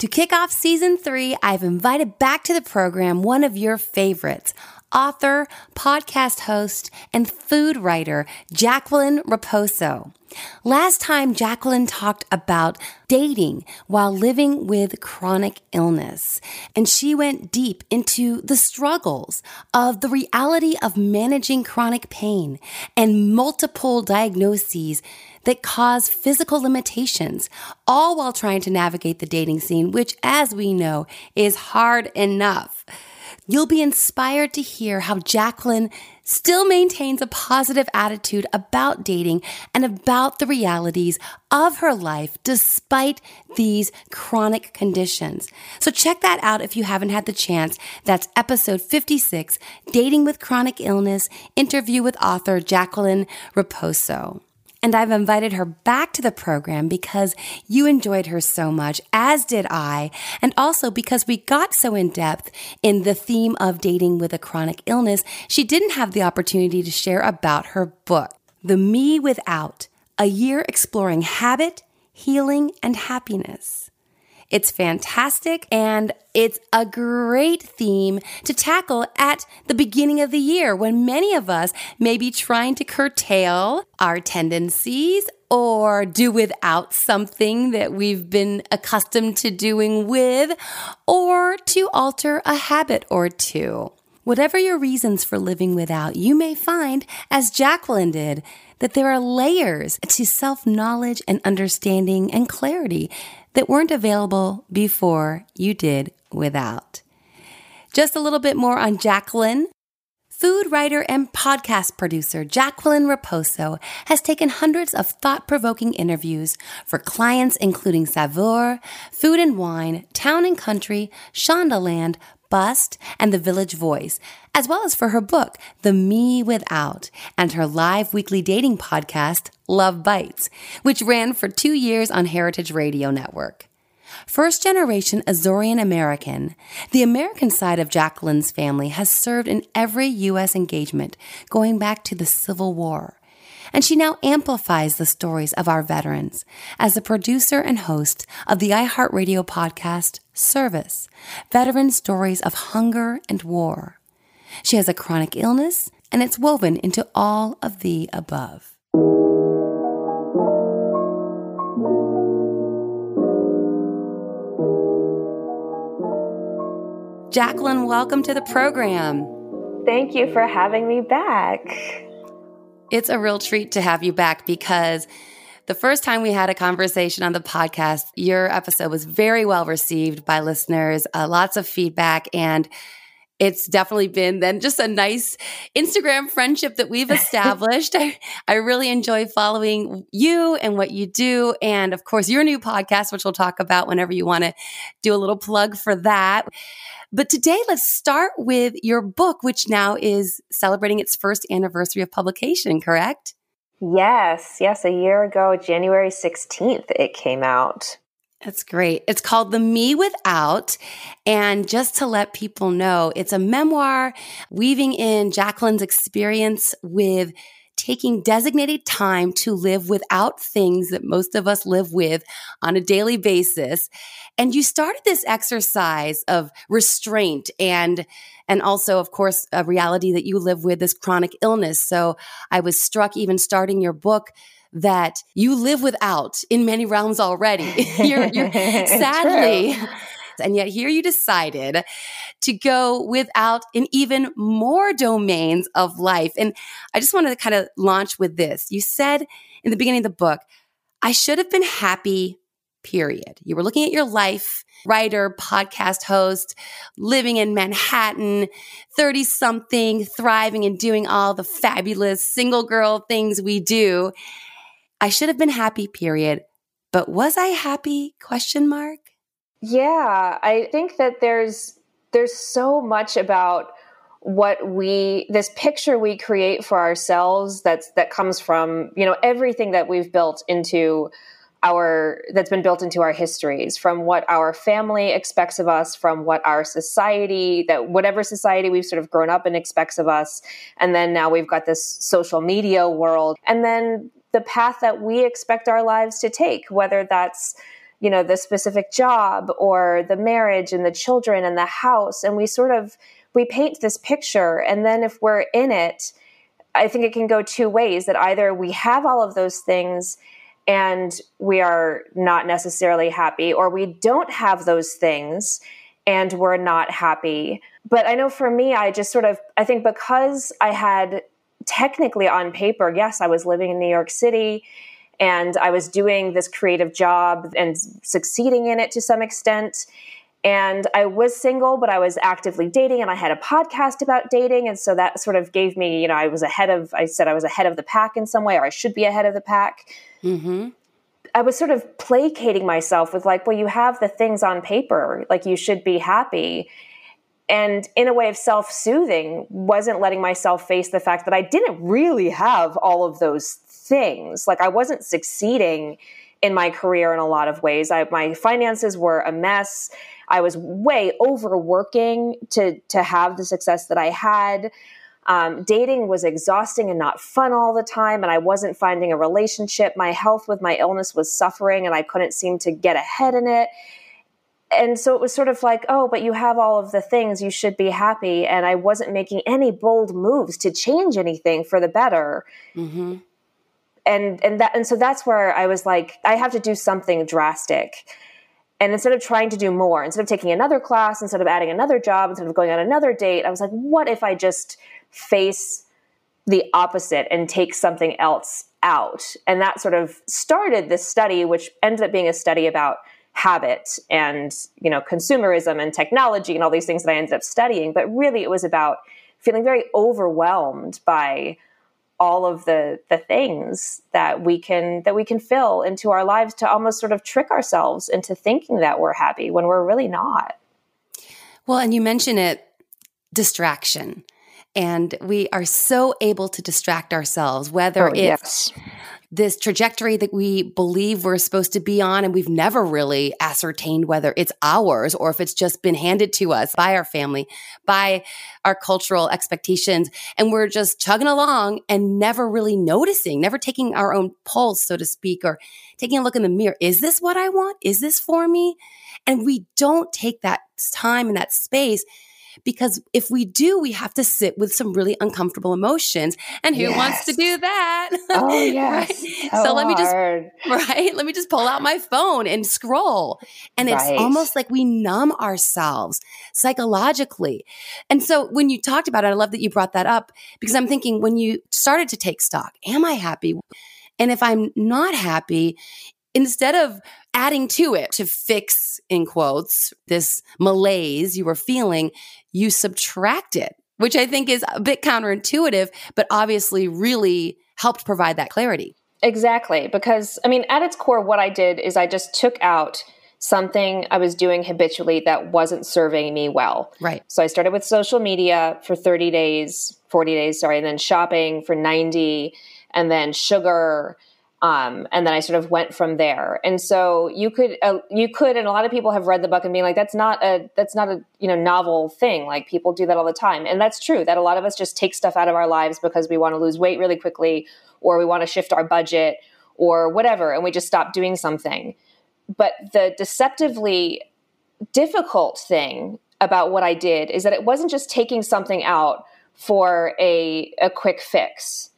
To kick off season three, I've invited back to the program one of your favorites, author, podcast host, and food writer, Jacqueline Raposo. Last time, Jacqueline talked about dating while living with chronic illness, and she went deep into the struggles of the reality of managing chronic pain and multiple diagnoses that cause physical limitations, all while trying to navigate the dating scene, which, as we know, is hard enough. You'll be inspired to hear how Jacqueline still maintains a positive attitude about dating and about the realities of her life despite these chronic conditions. So check that out if you haven't had the chance. That's episode 56, Dating with Chronic Illness, interview with author Jacqueline Raposo. And I've invited her back to the program because you enjoyed her so much, as did I, and also because we got so in depth in the theme of dating with a chronic illness, she didn't have the opportunity to share about her book, The Me Without, a year exploring habit, healing, and happiness. It's fantastic and it's a great theme to tackle at the beginning of the year when many of us may be trying to curtail our tendencies or do without something that we've been accustomed to doing with or to alter a habit or two. Whatever your reasons for living without, you may find, as Jacqueline did, that there are layers to self knowledge and understanding and clarity that weren't available before you did without. Just a little bit more on Jacqueline. Food writer and podcast producer Jacqueline Raposo has taken hundreds of thought provoking interviews for clients including Saveur, Food and Wine, Town and Country, Shondaland, Bust, and The Village Voice, as well as for her book, The Me Without, and her live weekly dating podcast, Love Bites, which ran for two years on Heritage Radio Network. First generation Azorean American, the American side of Jacqueline's family has served in every U.S. engagement going back to the Civil War and she now amplifies the stories of our veterans as the producer and host of the iHeartRadio podcast Service Veteran Stories of Hunger and War. She has a chronic illness, and it's woven into all of the above. Jacqueline, welcome to the program. Thank you for having me back. It's a real treat to have you back because the first time we had a conversation on the podcast, your episode was very well received by listeners, uh, lots of feedback, and it's definitely been then just a nice Instagram friendship that we've established. I, I really enjoy following you and what you do. And of course, your new podcast, which we'll talk about whenever you want to do a little plug for that. But today, let's start with your book, which now is celebrating its first anniversary of publication, correct? Yes, yes. A year ago, January 16th, it came out. That's great. It's called The Me Without. And just to let people know, it's a memoir weaving in Jacqueline's experience with taking designated time to live without things that most of us live with on a daily basis. And you started this exercise of restraint and and also of course a reality that you live with this chronic illness. So I was struck even starting your book that you live without in many realms already. you're, you're sadly and yet here you decided to go without in even more domains of life. And I just wanted to kind of launch with this. You said in the beginning of the book, I should have been happy, period. You were looking at your life, writer, podcast host, living in Manhattan, 30 something, thriving and doing all the fabulous single girl things we do. I should have been happy, period. But was I happy? Question mark. Yeah, I think that there's there's so much about what we this picture we create for ourselves that's that comes from you know everything that we've built into our that's been built into our histories from what our family expects of us from what our society that whatever society we've sort of grown up in expects of us and then now we've got this social media world and then the path that we expect our lives to take whether that's you know the specific job or the marriage and the children and the house. And we sort of we paint this picture. And then if we're in it i think it can go two ways that either we have all of those things and we are not necessarily happy or we don't have those things and we're not happy. But i know for me i just sort of i think because i had technically on paper yes i was living in new york city and i was doing this creative job and succeeding in it to some extent and I was single, but I was actively dating, and I had a podcast about dating. And so that sort of gave me, you know, I was ahead of, I said I was ahead of the pack in some way, or I should be ahead of the pack. Mm-hmm. I was sort of placating myself with, like, well, you have the things on paper, like, you should be happy. And in a way of self soothing, wasn't letting myself face the fact that I didn't really have all of those things. Like, I wasn't succeeding in my career in a lot of ways. I, my finances were a mess I was way overworking to to have the success that I had. Um, dating was exhausting and not fun all the time, and I wasn't finding a relationship. My health with my illness was suffering, and I couldn't seem to get ahead in it. And so it was sort of like, oh, but you have all of the things, you should be happy. And I wasn't making any bold moves to change anything for the better. Mm-hmm. And and that and so that's where I was like, I have to do something drastic. And instead of trying to do more, instead of taking another class, instead of adding another job, instead of going on another date, I was like, what if I just face the opposite and take something else out? And that sort of started this study, which ended up being a study about habit and you know consumerism and technology and all these things that I ended up studying. But really, it was about feeling very overwhelmed by all of the the things that we can that we can fill into our lives to almost sort of trick ourselves into thinking that we're happy when we're really not. Well, and you mention it distraction. And we are so able to distract ourselves, whether oh, it's yes this trajectory that we believe we're supposed to be on. And we've never really ascertained whether it's ours or if it's just been handed to us by our family, by our cultural expectations. And we're just chugging along and never really noticing, never taking our own pulse, so to speak, or taking a look in the mirror. Is this what I want? Is this for me? And we don't take that time and that space because if we do, we have to sit with some really uncomfortable emotions. And who yes. wants to do that? Oh, yes. right? so, so let me just, right? Let me just pull out my phone and scroll. And right. it's almost like we numb ourselves psychologically. And so when you talked about it, I love that you brought that up because I'm thinking when you started to take stock, am I happy? And if I'm not happy, instead of adding to it to fix, in quotes, this malaise you were feeling, you subtract it, which I think is a bit counterintuitive, but obviously really helped provide that clarity. Exactly. Because, I mean, at its core, what I did is I just took out something I was doing habitually that wasn't serving me well. Right. So I started with social media for 30 days, 40 days, sorry, and then shopping for 90, and then sugar um, and then I sort of went from there. And so you could, uh, you could, and a lot of people have read the book and being like, that's not a, that's not a, you know, novel thing. Like people do that all the time. And that's true that a lot of us just take stuff out of our lives because we want to lose weight really quickly or we want to shift our budget or whatever. And we just stop doing something. But the deceptively difficult thing about what I did is that it wasn't just taking something out for a, a quick fix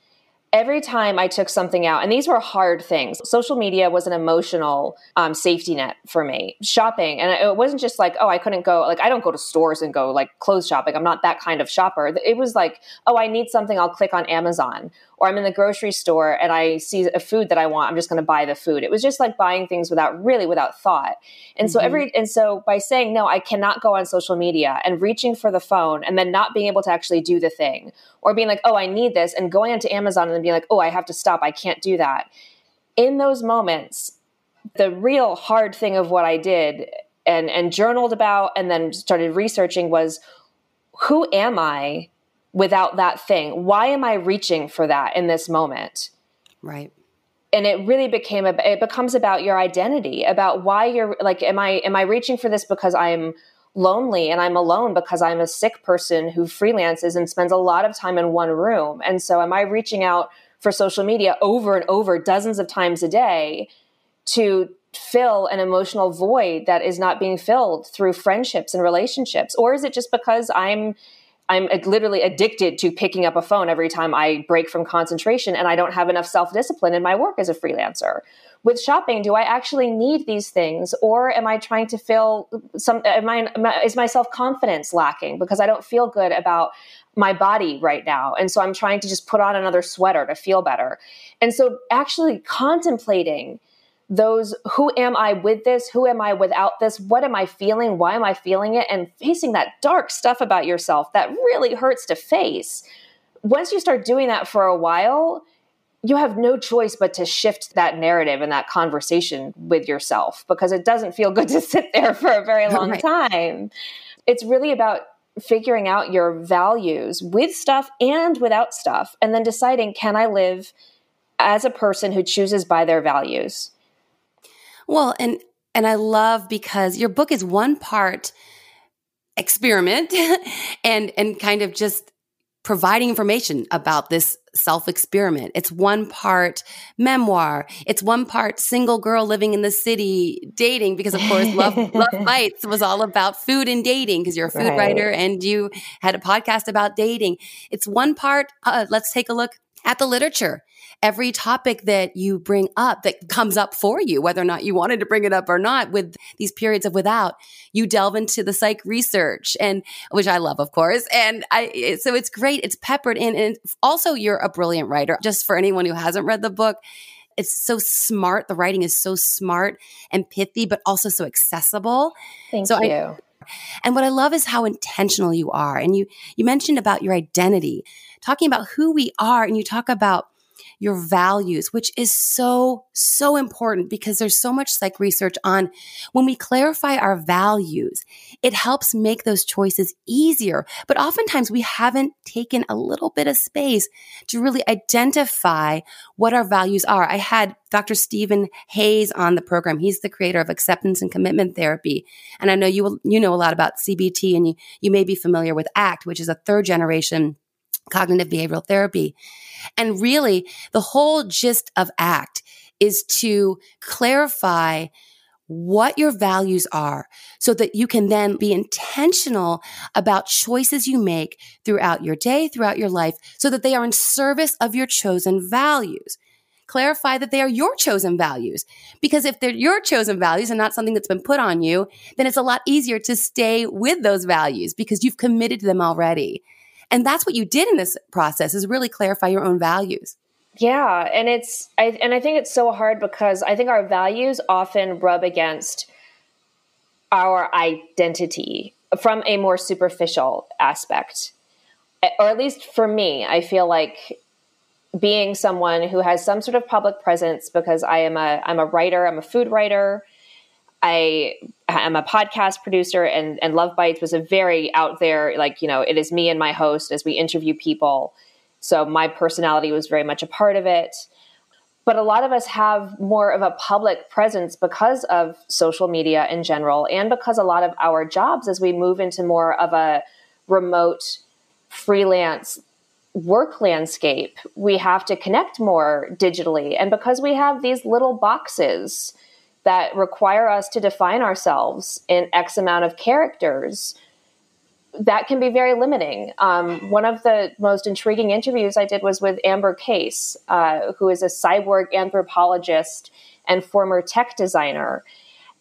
every time I took something out, and these were hard things, social media was an emotional um, safety net for me. Shopping, and it wasn't just like, oh, I couldn't go, like, I don't go to stores and go like clothes shopping. I'm not that kind of shopper. It was like, oh, I need something, I'll click on Amazon. Or I'm in the grocery store and I see a food that I want, I'm just going to buy the food. It was just like buying things without really without thought. And mm-hmm. so every, and so by saying, no, I cannot go on social media and reaching for the phone and then not being able to actually do the thing or being like, oh, I need this, and going onto Amazon and then being like, oh, I have to stop. I can't do that. In those moments, the real hard thing of what I did and, and journaled about and then started researching was who am I without that thing? Why am I reaching for that in this moment? Right. And it really became a, it becomes about your identity, about why you're like, am I, am I reaching for this because I'm lonely and I'm alone because I'm a sick person who freelances and spends a lot of time in one room. And so am I reaching out for social media over and over dozens of times a day to fill an emotional void that is not being filled through friendships and relationships or is it just because i'm i'm literally addicted to picking up a phone every time i break from concentration and i don't have enough self-discipline in my work as a freelancer. With shopping do i actually need these things or am i trying to feel some am I, is my self-confidence lacking? Because i don't feel good about my body right now and so i'm trying to just put on another sweater to feel better. And so actually contemplating those who am I with this? Who am I without this? What am I feeling? Why am I feeling it? And facing that dark stuff about yourself that really hurts to face. Once you start doing that for a while, you have no choice but to shift that narrative and that conversation with yourself because it doesn't feel good to sit there for a very long right. time. It's really about figuring out your values with stuff and without stuff, and then deciding can I live as a person who chooses by their values? Well, and and I love because your book is one part experiment and and kind of just providing information about this self experiment. It's one part memoir. It's one part single girl living in the city dating because of course Love Love Bites was all about food and dating because you're a food right. writer and you had a podcast about dating. It's one part uh, let's take a look at the literature every topic that you bring up that comes up for you, whether or not you wanted to bring it up or not, with these periods of without, you delve into the psych research and which I love, of course. And I, so it's great. It's peppered in. And also you're a brilliant writer. Just for anyone who hasn't read the book, it's so smart. The writing is so smart and pithy, but also so accessible. Thank so you. I, and what I love is how intentional you are. And you you mentioned about your identity, talking about who we are, and you talk about your values, which is so, so important because there's so much psych research on when we clarify our values, it helps make those choices easier. But oftentimes we haven't taken a little bit of space to really identify what our values are. I had Dr. Steven Hayes on the program. He's the creator of acceptance and commitment therapy. And I know you, you know a lot about CBT and you, you may be familiar with ACT, which is a third generation cognitive behavioral therapy. And really, the whole gist of ACT is to clarify what your values are so that you can then be intentional about choices you make throughout your day, throughout your life, so that they are in service of your chosen values. Clarify that they are your chosen values. Because if they're your chosen values and not something that's been put on you, then it's a lot easier to stay with those values because you've committed to them already. And that's what you did in this process is really clarify your own values. Yeah, and it's I and I think it's so hard because I think our values often rub against our identity from a more superficial aspect. Or at least for me, I feel like being someone who has some sort of public presence because I am a I'm a writer, I'm a food writer, I am a podcast producer, and, and Love Bites was a very out there, like, you know, it is me and my host as we interview people. So my personality was very much a part of it. But a lot of us have more of a public presence because of social media in general, and because a lot of our jobs, as we move into more of a remote freelance work landscape, we have to connect more digitally. And because we have these little boxes, that require us to define ourselves in X amount of characters, that can be very limiting. Um, one of the most intriguing interviews I did was with Amber Case, uh, who is a cyborg anthropologist and former tech designer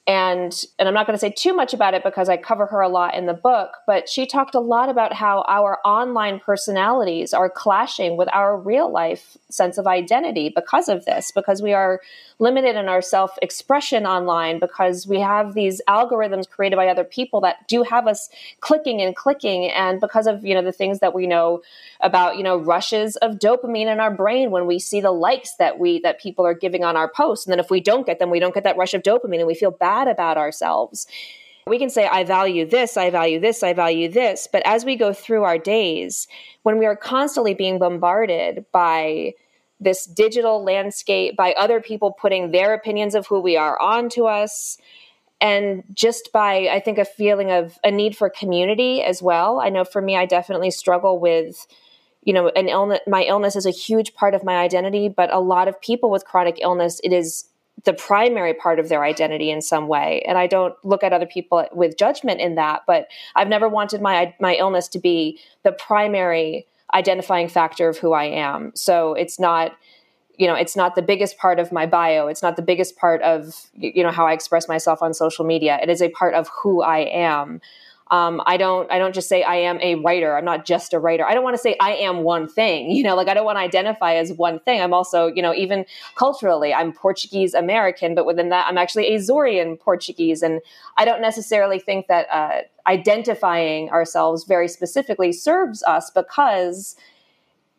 and and I'm not going to say too much about it because I cover her a lot in the book, but she talked a lot about how our online personalities are clashing with our real life sense of identity because of this, because we are limited in our self expression online, because we have these algorithms created by other people that do have us clicking and clicking, and because of you know the things that we know about you know rushes of dopamine in our brain when we see the likes that we that people are giving on our posts, and then if we don't get them, we don't get that rush of dopamine, and we feel bad bad about ourselves. We can say, I value this, I value this, I value this. But as we go through our days, when we are constantly being bombarded by this digital landscape, by other people putting their opinions of who we are onto us, and just by, I think, a feeling of a need for community as well. I know for me, I definitely struggle with you know an illness my illness is a huge part of my identity but a lot of people with chronic illness it is the primary part of their identity in some way and i don't look at other people with judgment in that but i've never wanted my my illness to be the primary identifying factor of who i am. So it's not you know it's not the biggest part of my bio. It's not the biggest part of you know how i express myself on social media. It is a part of who i am um, I don't I don't just say I am a writer. I'm not just a writer. I don't want to say I am one thing. You know, like I don't want to identify as one thing. I'm also, you know, even culturally, I'm Portuguese American, but within that, I'm actually Azorean Portuguese, and I don't necessarily think that uh, identifying ourselves very specifically serves us because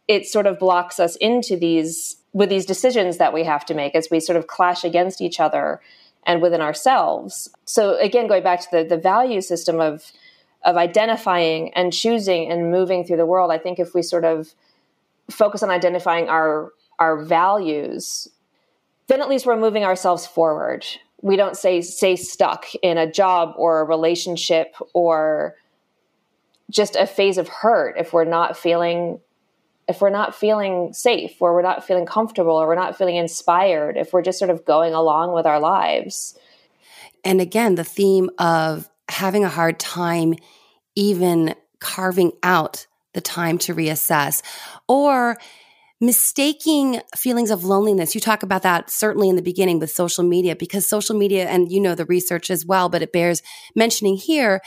it sort of blocks us into these with these decisions that we have to make as we sort of clash against each other and within ourselves. So again, going back to the the value system of of identifying and choosing and moving through the world. I think if we sort of focus on identifying our our values, then at least we're moving ourselves forward. We don't say stay stuck in a job or a relationship or just a phase of hurt if we're not feeling if we're not feeling safe or we're not feeling comfortable or we're not feeling inspired if we're just sort of going along with our lives and again the theme of having a hard time even carving out the time to reassess or mistaking feelings of loneliness. You talk about that certainly in the beginning with social media because social media, and you know the research as well, but it bears mentioning here.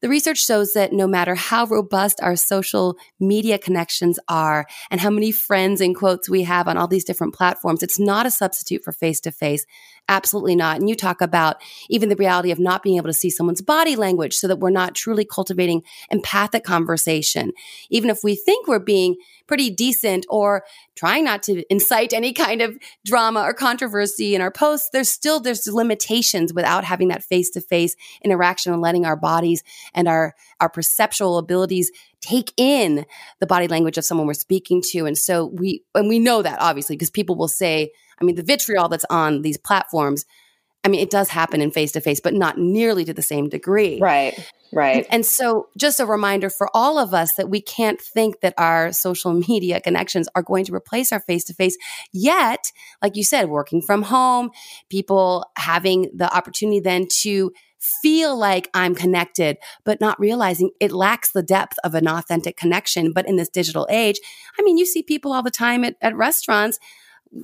The research shows that no matter how robust our social media connections are and how many friends and quotes we have on all these different platforms, it's not a substitute for face to face Absolutely not. And you talk about even the reality of not being able to see someone's body language so that we're not truly cultivating empathic conversation. Even if we think we're being pretty decent or trying not to incite any kind of drama or controversy in our posts, there's still there's limitations without having that face-to-face interaction and letting our bodies and our our perceptual abilities take in the body language of someone we're speaking to. And so we and we know that obviously because people will say, I mean, the vitriol that's on these platforms, I mean, it does happen in face to face, but not nearly to the same degree. Right. Right. And, and, so, just a reminder for all of us that we can't think that our social media connections are going to replace our face to face. Yet, like you said, working from home, people having the opportunity then to feel like I'm connected, but not realizing it lacks the depth of an authentic connection. But in this digital age, I mean, you see people all the time at, at restaurants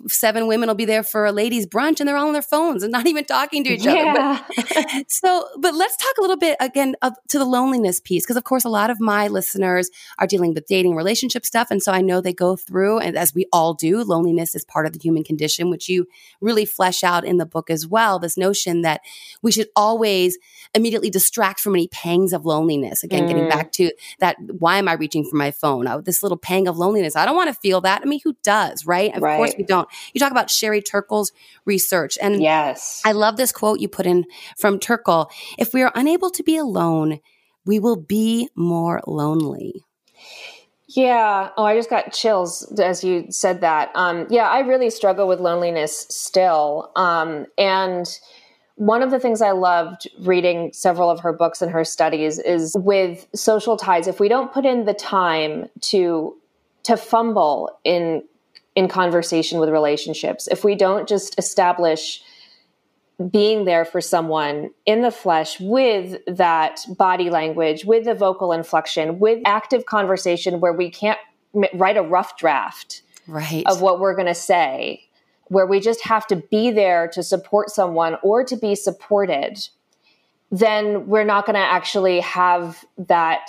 seven women will be there for a ladies brunch and they're all on their phones and not even talking to each yeah. other. But, so, but let's talk a little bit again of, to the loneliness piece. Cause of course, a lot of my listeners are dealing with dating relationship stuff. And so I know they go through and as we all do, loneliness is part of the human condition, which you really flesh out in the book as well. This notion that we should always immediately distract from any pangs of loneliness. Again, mm. getting back to that, why am I reaching for my phone? Oh, this little pang of loneliness. I don't want to feel that. I mean, who does, right? Of right. course we don't don't. You talk about Sherry Turkle's research. And yes, I love this quote you put in from Turkle. If we are unable to be alone, we will be more lonely. Yeah. Oh, I just got chills as you said that. Um, yeah, I really struggle with loneliness still. Um, and one of the things I loved reading several of her books and her studies is with social ties. If we don't put in the time to to fumble in in conversation with relationships, if we don't just establish being there for someone in the flesh with that body language, with the vocal inflection, with active conversation where we can't write a rough draft right. of what we're going to say, where we just have to be there to support someone or to be supported, then we're not going to actually have that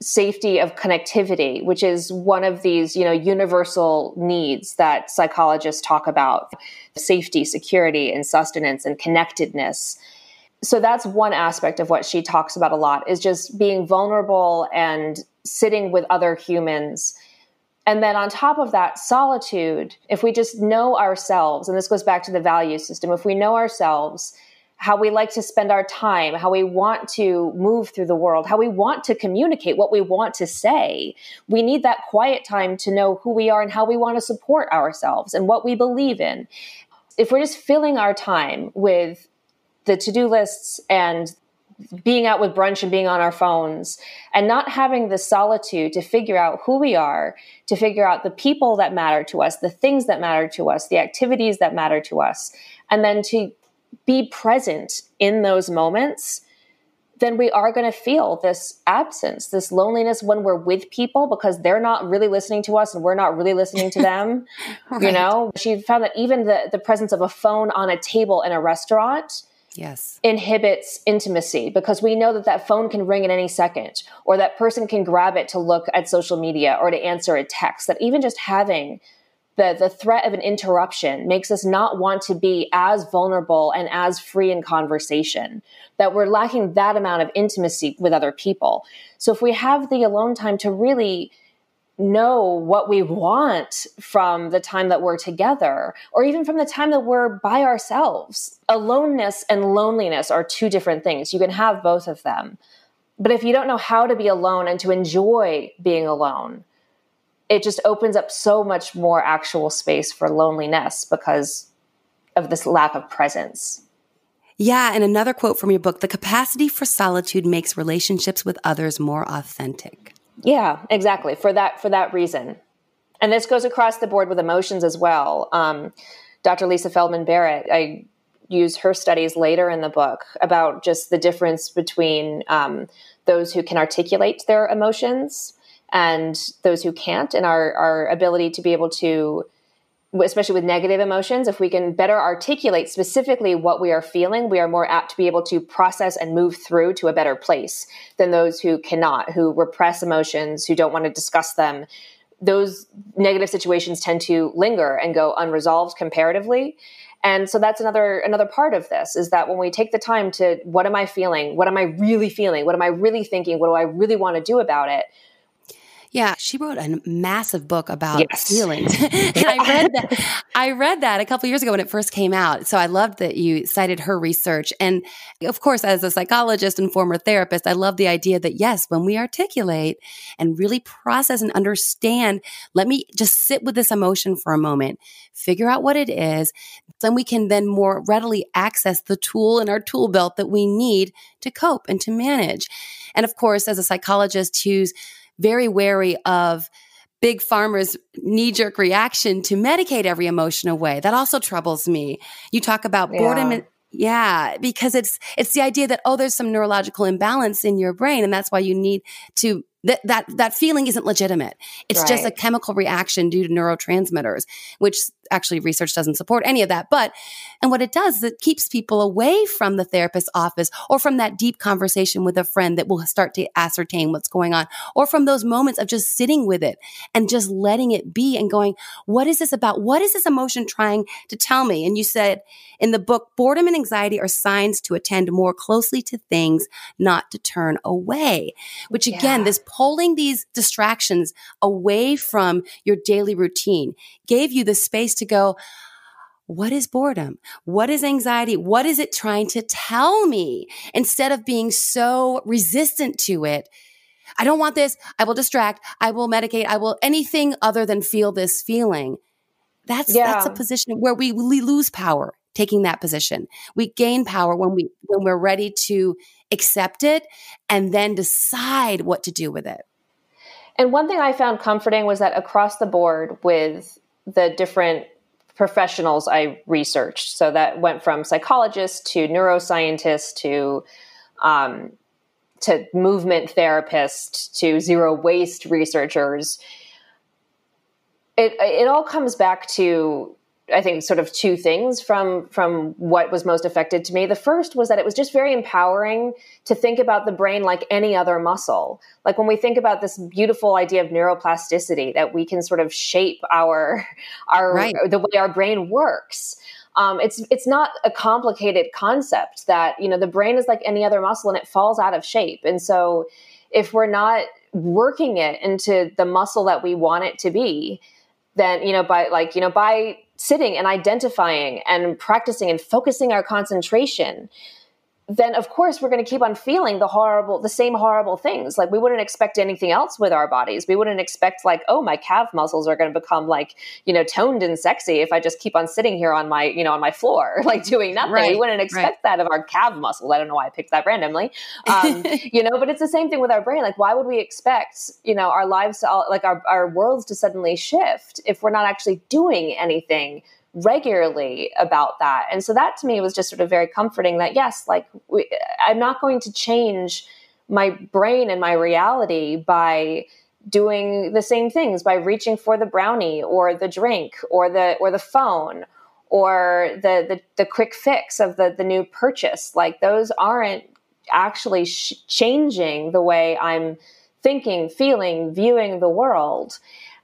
safety of connectivity, which is one of these, you know, universal needs that psychologists talk about safety, security, and sustenance and connectedness. So that's one aspect of what she talks about a lot is just being vulnerable and sitting with other humans. And then on top of that, solitude, if we just know ourselves, and this goes back to the value system, if we know ourselves how we like to spend our time, how we want to move through the world, how we want to communicate what we want to say. We need that quiet time to know who we are and how we want to support ourselves and what we believe in. If we're just filling our time with the to do lists and being out with brunch and being on our phones and not having the solitude to figure out who we are, to figure out the people that matter to us, the things that matter to us, the activities that matter to us, and then to be present in those moments, then we are going to feel this absence, this loneliness when we're with people because they're not really listening to us and we're not really listening to them. right. You know, she found that even the, the presence of a phone on a table in a restaurant yes inhibits intimacy because we know that that phone can ring at any second or that person can grab it to look at social media or to answer a text that even just having the the threat of an interruption makes us not want to be as vulnerable and as free in conversation that we're lacking that amount of intimacy with other people. So if we have the alone time to really know what we want from the time that we're together or even from the time that we're by ourselves aloneness and loneliness are two different things. You can have both of them. But if you don't know how to be alone and to enjoy being alone it just opens up so much more actual space for loneliness because of this lack of presence. Yeah, and another quote from your book the capacity for solitude makes relationships with others more authentic. Yeah, exactly. For that for that reason. And this goes across the board with emotions as well. Um, Dr. Lisa Feldman Barrett, I use her studies later in the book about just the difference between um, those who can articulate their emotions and those who can't, and our, our ability to be able to, especially with negative emotions, if we can better articulate specifically what we are feeling, we are more apt to be able to process and move through to a better place than those who cannot, who repress emotions, who don't want to discuss them. Those negative situations tend to linger and go unresolved comparatively. And so that's another another part of this is that when we take the time to what am I feeling? What am I really feeling? What am I really thinking? What do I really want to do about it? Yeah, she wrote a massive book about yes. feelings. and I read that I read that a couple years ago when it first came out. So I loved that you cited her research. And of course, as a psychologist and former therapist, I love the idea that yes, when we articulate and really process and understand, let me just sit with this emotion for a moment, figure out what it is, then we can then more readily access the tool in our tool belt that we need to cope and to manage. And of course, as a psychologist who's very wary of big pharma's knee jerk reaction to medicate every emotion away. That also troubles me. You talk about yeah. boredom. And, yeah, because it's it's the idea that oh, there's some neurological imbalance in your brain, and that's why you need to that that that feeling isn't legitimate. It's right. just a chemical reaction due to neurotransmitters, which actually research doesn't support any of that. But and what it does is it keeps people away from the therapist's office or from that deep conversation with a friend that will start to ascertain what's going on, or from those moments of just sitting with it and just letting it be and going, what is this about? What is this emotion trying to tell me? And you said in the book, boredom and anxiety are signs to attend more closely to things, not to turn away. Which again, yeah. this pulling these distractions away from your daily routine gave you the space to go, what is boredom? What is anxiety? What is it trying to tell me? Instead of being so resistant to it, I don't want this. I will distract. I will medicate. I will anything other than feel this feeling. That's yeah. that's a position where we, we lose power taking that position. We gain power when we when we're ready to accept it and then decide what to do with it. And one thing I found comforting was that across the board with the different professionals I researched, so that went from psychologists to neuroscientists to um, to movement therapists to zero waste researchers. It it all comes back to I think sort of two things from from what was most affected to me. The first was that it was just very empowering to think about the brain like any other muscle. Like when we think about this beautiful idea of neuroplasticity that we can sort of shape our our right. the way our brain works. Um, it's it's not a complicated concept that you know the brain is like any other muscle and it falls out of shape. And so if we're not working it into the muscle that we want it to be, then you know by like you know by sitting and identifying and practicing and focusing our concentration then of course we're going to keep on feeling the horrible the same horrible things. Like we wouldn't expect anything else with our bodies. We wouldn't expect like oh my calf muscles are going to become like you know toned and sexy if i just keep on sitting here on my you know on my floor like doing nothing. Right, we wouldn't expect right. that of our calf muscles. I don't know why i picked that randomly. Um, you know but it's the same thing with our brain. Like why would we expect you know our lives to all, like our, our worlds to suddenly shift if we're not actually doing anything regularly about that. And so that to me was just sort of very comforting that yes, like we, I'm not going to change my brain and my reality by doing the same things by reaching for the brownie or the drink or the or the phone or the the, the quick fix of the the new purchase like those aren't actually sh- changing the way i'm thinking feeling viewing the world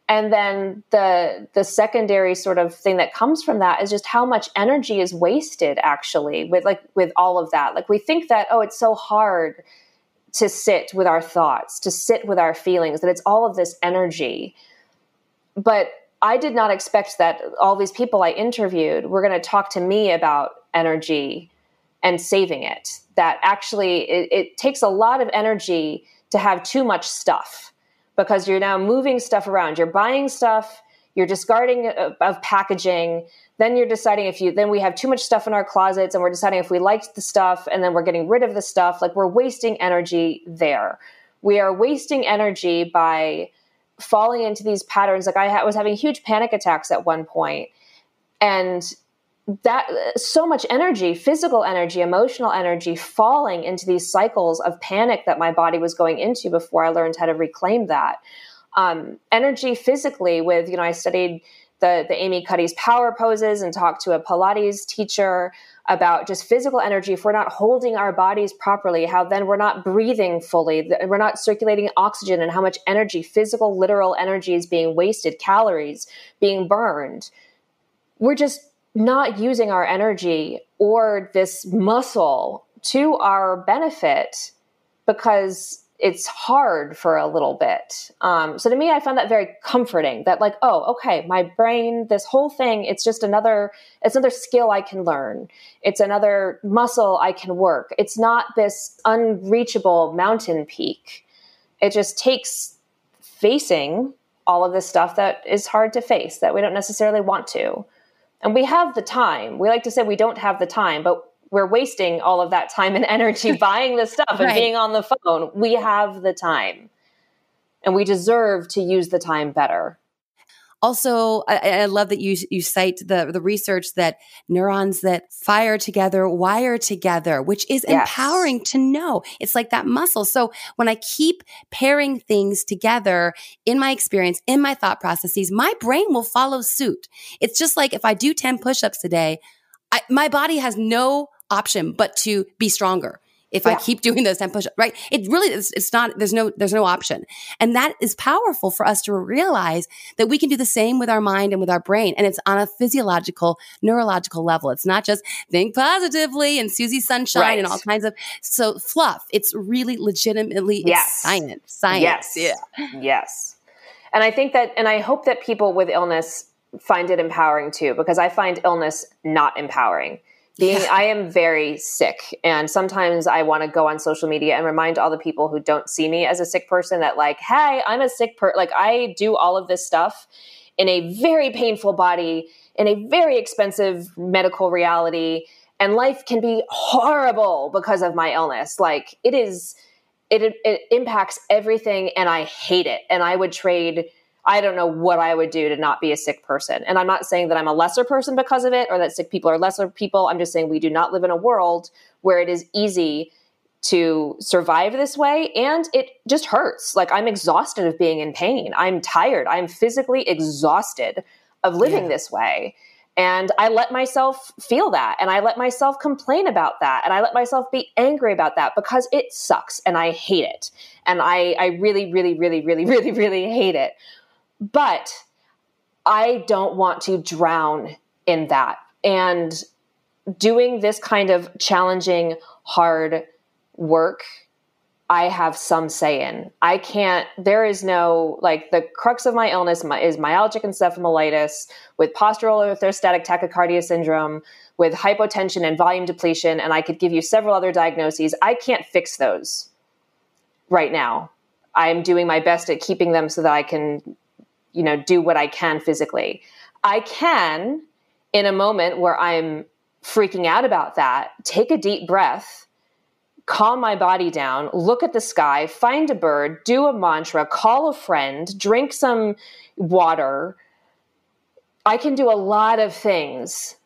and then the the secondary sort of thing that comes from that is just how much energy is wasted actually with like with all of that. Like we think that oh it's so hard to sit with our thoughts to sit with our feelings that it's all of this energy. But i did not expect that all these people i interviewed were going to talk to me about energy and saving it. That actually it, it takes a lot of energy to have too much stuff because you're now moving stuff around. You're buying stuff, you're discarding of, of packaging. Then you're deciding if you, then we have too much stuff in our closets and we're deciding if we liked the stuff and then we're getting rid of the stuff. Like we're wasting energy there. We are wasting energy by falling into these patterns. Like I was having huge panic attacks at one point, and that so much energy physical energy emotional energy falling into these cycles of panic that my body was going into before i learned how to reclaim that. Um, energy physically with you know i studied the, the amy cuddy's power poses and talked to a pilates teacher about just physical energy. If we're not holding our bodies properly how then we're not breathing fully we're not circulating oxygen and how much energy physical literal energy is being wasted calories being burned. We're just not using our energy or this muscle to our benefit because it's hard for a little bit. Um, so to me, I found that very comforting. That like, oh, okay, my brain, this whole thing, it's just another, it's another skill I can learn. It's another muscle I can work. It's not this unreachable mountain peak. It just takes facing all of this stuff that is hard to face that we don't necessarily want to. And we have the time. We like to say we don't have the time, but we're wasting all of that time and energy buying the stuff and right. being on the phone. We have the time. And we deserve to use the time better. Also, I, I, love that you you cite the the research that neurons that fire together wire together, which is yes. empowering to know. It's like that muscle. So when I keep pairing things together in my experience, in my thought processes, my brain will follow suit. It's just like if I do ten push-ups a day, I, my body has no option but to be stronger if yeah. I keep doing those 10 push-ups, right? It really is, it's not, there's no, there's no option. And that is powerful for us to realize that we can do the same with our mind and with our brain. And it's on a physiological, neurological level. It's not just think positively and Susie Sunshine right. and all kinds of, so fluff. It's really legitimately yes. science, science. Yes. Yeah. Yes. And I think that, and I hope that people with illness find it empowering too, because I find illness not empowering being yeah. i am very sick and sometimes i want to go on social media and remind all the people who don't see me as a sick person that like hey i'm a sick person like i do all of this stuff in a very painful body in a very expensive medical reality and life can be horrible because of my illness like it is it, it impacts everything and i hate it and i would trade I don't know what I would do to not be a sick person. And I'm not saying that I'm a lesser person because of it or that sick people are lesser people. I'm just saying we do not live in a world where it is easy to survive this way and it just hurts. Like I'm exhausted of being in pain. I'm tired. I'm physically exhausted of living yeah. this way. And I let myself feel that and I let myself complain about that and I let myself be angry about that because it sucks and I hate it. And I, I really, really, really, really, really, really hate it. But I don't want to drown in that. And doing this kind of challenging, hard work, I have some say in. I can't, there is no, like, the crux of my illness is myalgic encephalitis with postural orthostatic tachycardia syndrome, with hypotension and volume depletion, and I could give you several other diagnoses. I can't fix those right now. I'm doing my best at keeping them so that I can, you know, do what I can physically. I can, in a moment where I'm freaking out about that, take a deep breath calm my body down, look at the sky, find a bird, do a mantra, call a friend, drink some water. I can do a lot of things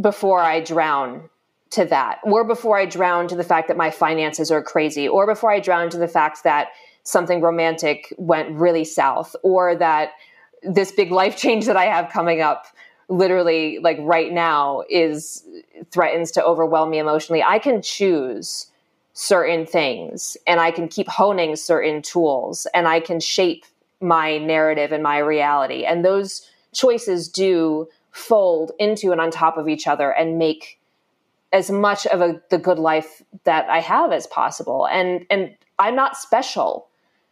before I drown to that, or before I drown to the fact that my finances are crazy, or before I drown to the fact that something romantic went really south, or that this big life change that I have coming up literally like right now is threatens to overwhelm me emotionally. I can choose certain things and i can keep honing certain tools and i can shape my narrative and my reality. And those choices do fold into and on top of each other and make as much of a, the good life that i have as possible. And and i'm not special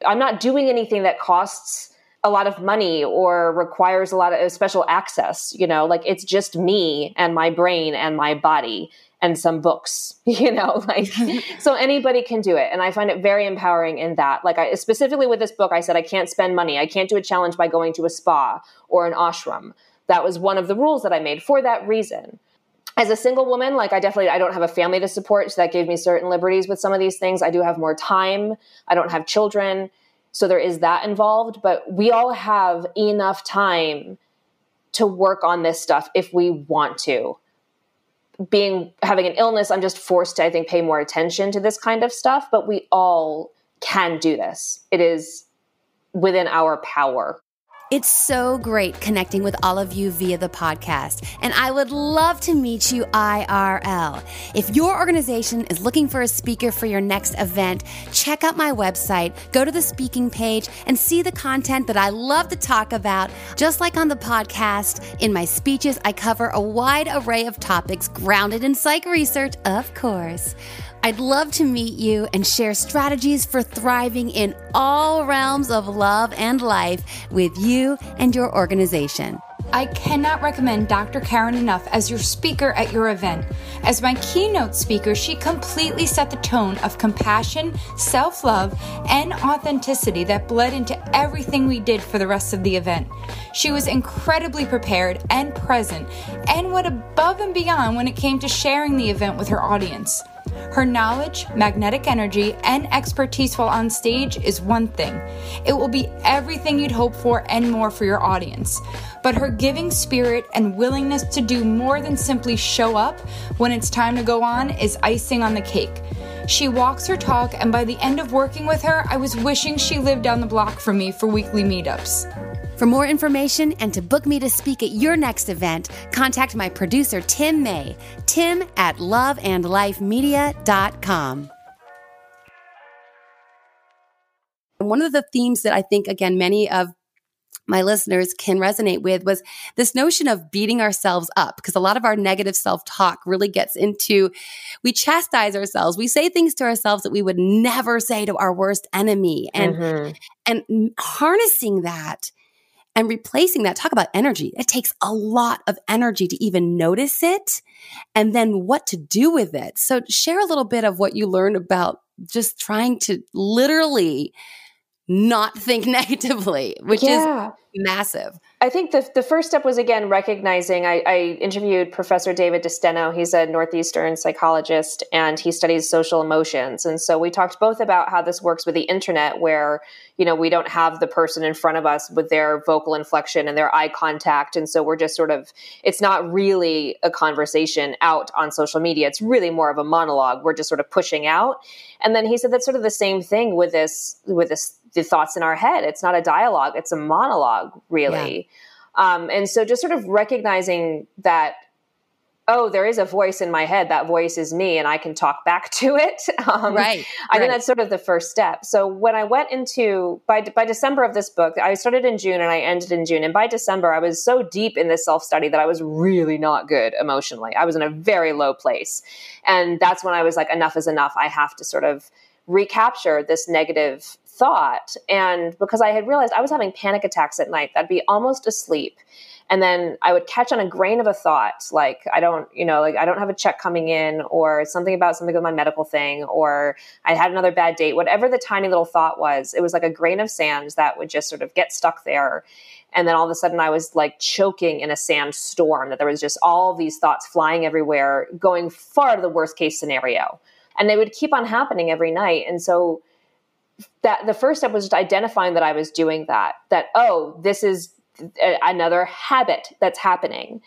i'm not doing anything that costs a lot of money or requires a lot of uh, special access you know? Like it's just me and my brain and my body and some books you know? Like so anybody can do it and i find it very empowering in that. Like i specifically with this book i said i can't spend money. I can't do a challenge by going to a spa or an ashram. That was one of the rules that i made for that reason as a single woman like i definitely i don't have a family to support so that gave me certain liberties with some of these things i do have more time i don't have children so there is that involved, but we all have enough time to work on this stuff if we want to. Being having an illness, I'm just forced to, I think, pay more attention to this kind of stuff, but we all can do this. It is within our power. It's so great connecting with all of you via the podcast, and I would love to meet you IRL. If your organization is looking for a speaker for your next event, check out my website, go to the speaking page, and see the content that I love to talk about. Just like on the podcast, in my speeches, I cover a wide array of topics grounded in psych research, of course. I'd love to meet you and share strategies for thriving in all realms of love and life with you and your organization. I cannot recommend Dr. Karin enough as your speaker at your event. As my keynote speaker, she completely set the tone of compassion, self love, and authenticity that bled into everything we did for the rest of the event. She was incredibly prepared and present, and went above and beyond when it came to sharing the event with her audience. Her knowledge, magnetic energy, and expertise while on stage is one thing. It will be everything you'd hope for and more for your audience. But her giving spirit and willingness to do more than simply show up when it's time to go on is icing on the cake. She walks her talk, and by the end of working with her, I was wishing she lived down the block from me for weekly meetups. For more information and to book me to speak at your next event, contact my producer, Tim May, tim at loveandlifemedia.com. One of the themes that I think, again, many of my listeners can resonate with was this notion of beating ourselves up because a lot of our negative self talk really gets into we chastise ourselves we say things to ourselves that we would never say to our worst enemy and mm-hmm. and harnessing that and replacing that, talk about energy. It takes a lot of energy to even notice it and then what to do with it. So share a little bit of what you learned about just trying to literally not think negatively, which yeah. is massive. I think the, the first step was again recognizing. I, I, interviewed Professor David DeSteno. He's a Northeastern psychologist and he studies social emotions. And so we talked both about how this works with the internet, where you know we don't have the person in front of us with their vocal inflection and their eye contact, and so we're just sort of it's not really a conversation out on social media. It's really more of a monologue. We're just sort of pushing out. And then he said that's sort of the same thing with this with this the thoughts in our head. It's not a dialogue, it's a monologue, really. Yeah. Um, and so just sort of recognizing that oh, there is a voice in my head. That voice is me, and I can talk back to it. Um, right. I right. think that's sort of the first step. So when I went into by by December of this book, I started in June and I ended in June. And by December, I was so deep in this self study that I was really not good emotionally. I was in a very low place, and that's when I was like, enough is enough. I have to sort of recapture this negative thought. And because I had realized I was having panic attacks at night, I'd be almost asleep. And then I would catch on a grain of a thought, like, I don't, you know, like I don't have a check coming in, or something about something with my medical thing, or I had another bad date, whatever the tiny little thought was, it was like a grain of sand that would just sort of get stuck there. And then all of a sudden I was like choking in a sandstorm, that there was just all these thoughts flying everywhere, going far to the worst case scenario. And they would keep on happening every night. And so that the first step was just identifying that I was doing that, that, oh, this is another habit that's happening.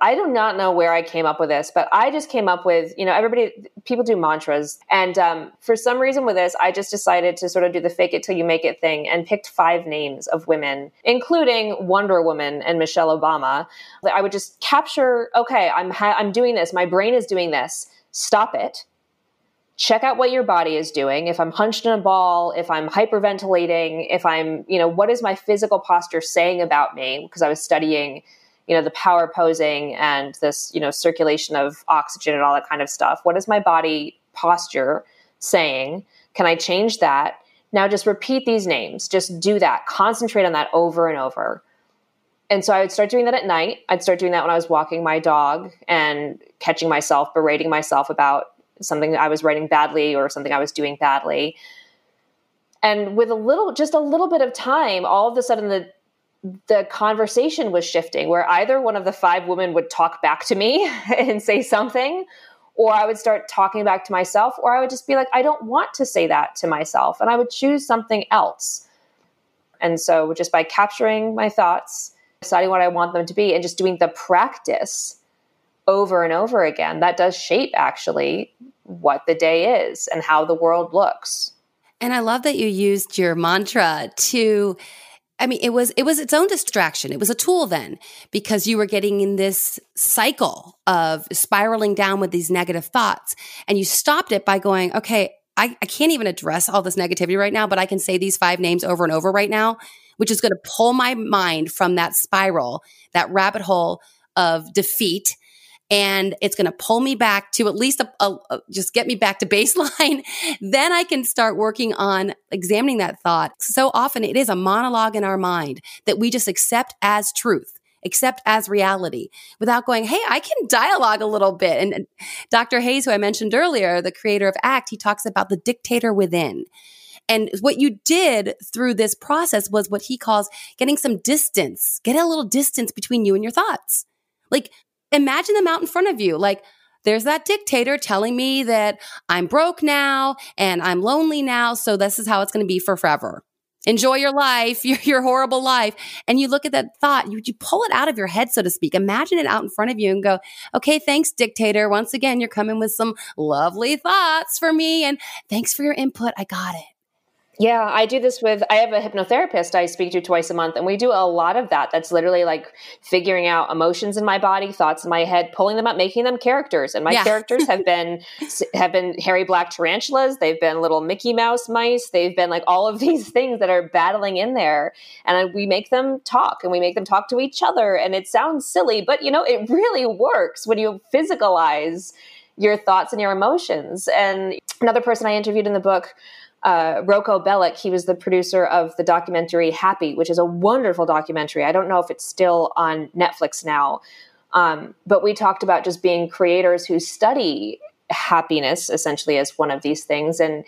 I do not know where I came up with this, but I just came up with, you know, everybody, people do mantras. And um, for some reason with this, I just decided to sort of do the fake it till you make it thing and picked five names of women, including Wonder Woman and Michelle Obama. I would just capture, okay, I'm, ha- I'm doing this. My brain is doing this. Stop it check out what your body is doing. If i'm hunched in a ball if i'm hyperventilating if i'm you know what is my physical posture saying about me? Because i was studying you know the power posing and this you know circulation of oxygen and all that kind of stuff. What is my body posture saying? Can i change that? Now just repeat these names. Just do that. Concentrate on that over and over. And so i would start doing that at night. I'd start doing that when i was walking my dog and catching myself berating myself about something I was writing badly or something I was doing badly. And with a little, just a little bit of time, all of a sudden the the conversation was shifting where either one of the five women would talk back to me and say something, or I would start talking back to myself, or I would just be like, I don't want to say that to myself. And I would choose something else. And so just by capturing my thoughts, deciding what I want them to be, and just doing the practice over and over again, that does shape actually what the day is and how the world looks. And I love that you used your mantra to I mean, it was it was its own distraction. It was a tool then because you were getting in this cycle of spiraling down with these negative thoughts, and you stopped it by going, "Okay, I, I can't even address all this negativity right now, but I can say these five names over and over right now, which is going to pull my mind from that spiral, that rabbit hole of defeat and it's going to pull me back to at least a, a, a, just get me back to baseline. then I can start working on examining that thought. So often it is a monologue in our mind that we just accept as truth accept as reality without going, Hey, I can dialogue a little bit. And, and Dr. Hayes, who I mentioned earlier, the creator of ACT, he talks about the dictator within. And what you did through this process was what he calls getting some distance, get a little distance between you and your thoughts. Like imagine them out in front of you. Like, there's that dictator telling me that I'm broke now and I'm lonely now. So this is how it's going to be for forever. Enjoy your life, your, your horrible life. And you look at that thought, you, you pull it out of your head, so to speak. Imagine it out in front of you and go, okay, thanks, dictator. Once again, you're coming with some lovely thoughts for me. And thanks for your input. I got it. Yeah, I do this with I have a hypnotherapist I speak to twice a month and we do a lot of that. That's literally like figuring out emotions in my body, thoughts in my head, pulling them up, making them characters. And my yeah. characters have been have been hairy black tarantulas, they've been little Mickey Mouse mice, they've been like all of these things that are battling in there and we make them talk and we make them talk to each other and it sounds silly, but you know, it really works when you physicalize your thoughts and your emotions. And another person I interviewed in the book uh, Roko Belic, he was the producer of the documentary Happy, which is a wonderful documentary. I don't know if it's still on Netflix now, um, but we talked about just being creators who study happiness essentially as one of these things. And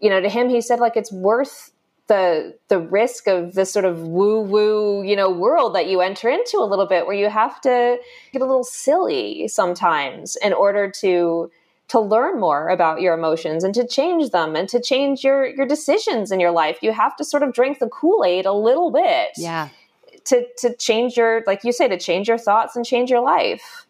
you know, to him, he said like it's worth the the risk of this sort of woo woo you know world that you enter into a little bit, where you have to get a little silly sometimes in order to to learn more about your emotions and to change them and to change your your decisions in your life. You have to sort of drink the kool-aid a little bit yeah. to to change your like you say to change your thoughts and change your life.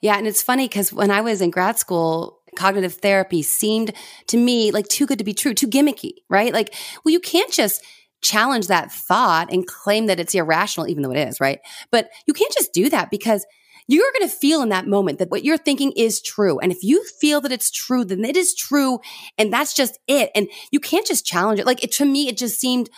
Yeah and it's funny because when i was in grad school cognitive therapy seemed to me like too good to be true too gimmicky right? Like well you can't just challenge that thought and claim that it's irrational even though it is right? But you can't just do that because you're going to feel in that moment that what you're thinking is true. And if you feel that it's true, then it is true. And that's just it. And you can't just challenge it. Like it, to me, it just seemed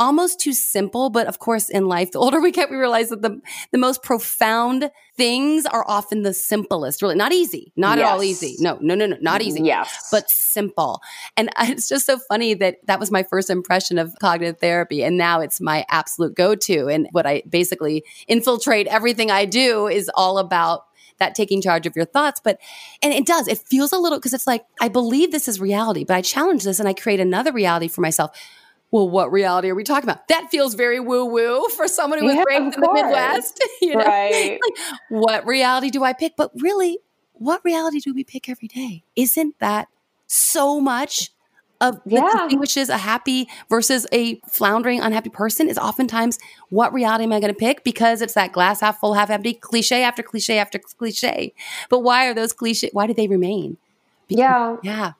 almost too simple. But of course, in life, the older we get, we realize that the, the most profound things are often the simplest, really not easy, not yes. at all easy. No, no, no, no, not mm-hmm. easy. Yes. But simple. And it's just so funny that that was my first impression of cognitive therapy. And now it's my absolute go to. And what I basically infiltrate everything I do is all about that taking charge of your thoughts. But, and it does, it feels a little, because it's like, I believe this is reality, but I challenge this and I create another reality for myself well, what reality are we talking about? That feels very woo woo for someone who was yeah, raised in the Midwest. You know, right. like, what reality do I pick? But really, what reality do we pick every day? Isn't that so much of yeah. that distinguishes a happy versus a floundering, unhappy person? Is oftentimes what reality am I going to pick? Because it's that glass half full, half empty, cliche after cliche after cliche. But why are those cliche? Why do they remain? Because, yeah, yeah.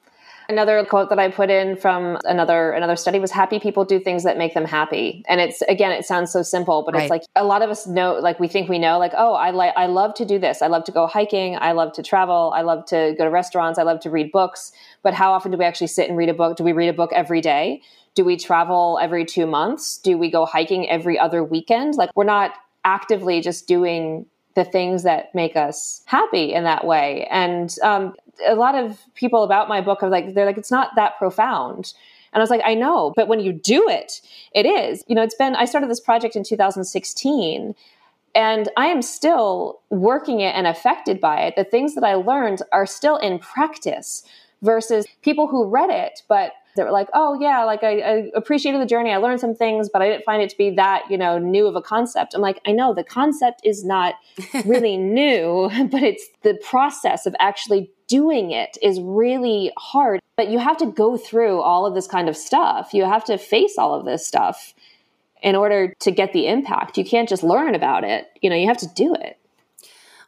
Another quote that I put in from another another study was happy people do things that make them happy. And it's again it sounds so simple, but right. it's like a lot of us know like we think we know like oh, I like I love to do this. I love to go hiking, I love to travel, I love to go to restaurants, I love to read books, but how often do we actually sit and read a book? Do we read a book every day? Do we travel every 2 months? Do we go hiking every other weekend? Like we're not actively just doing the things that make us happy in that way. And um, a lot of people about my book are like, they're like, it's not that profound. And I was like, I know, but when you do it, it is. You know, it's been, I started this project in 2016 and I am still working it and affected by it. The things that I learned are still in practice versus people who read it, but they were like, oh yeah, like I, I, appreciated the journey. I learned some things, but I didn't find it to be that, you know, new of a concept. I'm like, I know the concept is not really new, but it's the process of actually doing it is really hard. But you have to go through all of this kind of stuff. You have to face all of this stuff in order to get the impact. You can't just learn about it. You know, you have to do it.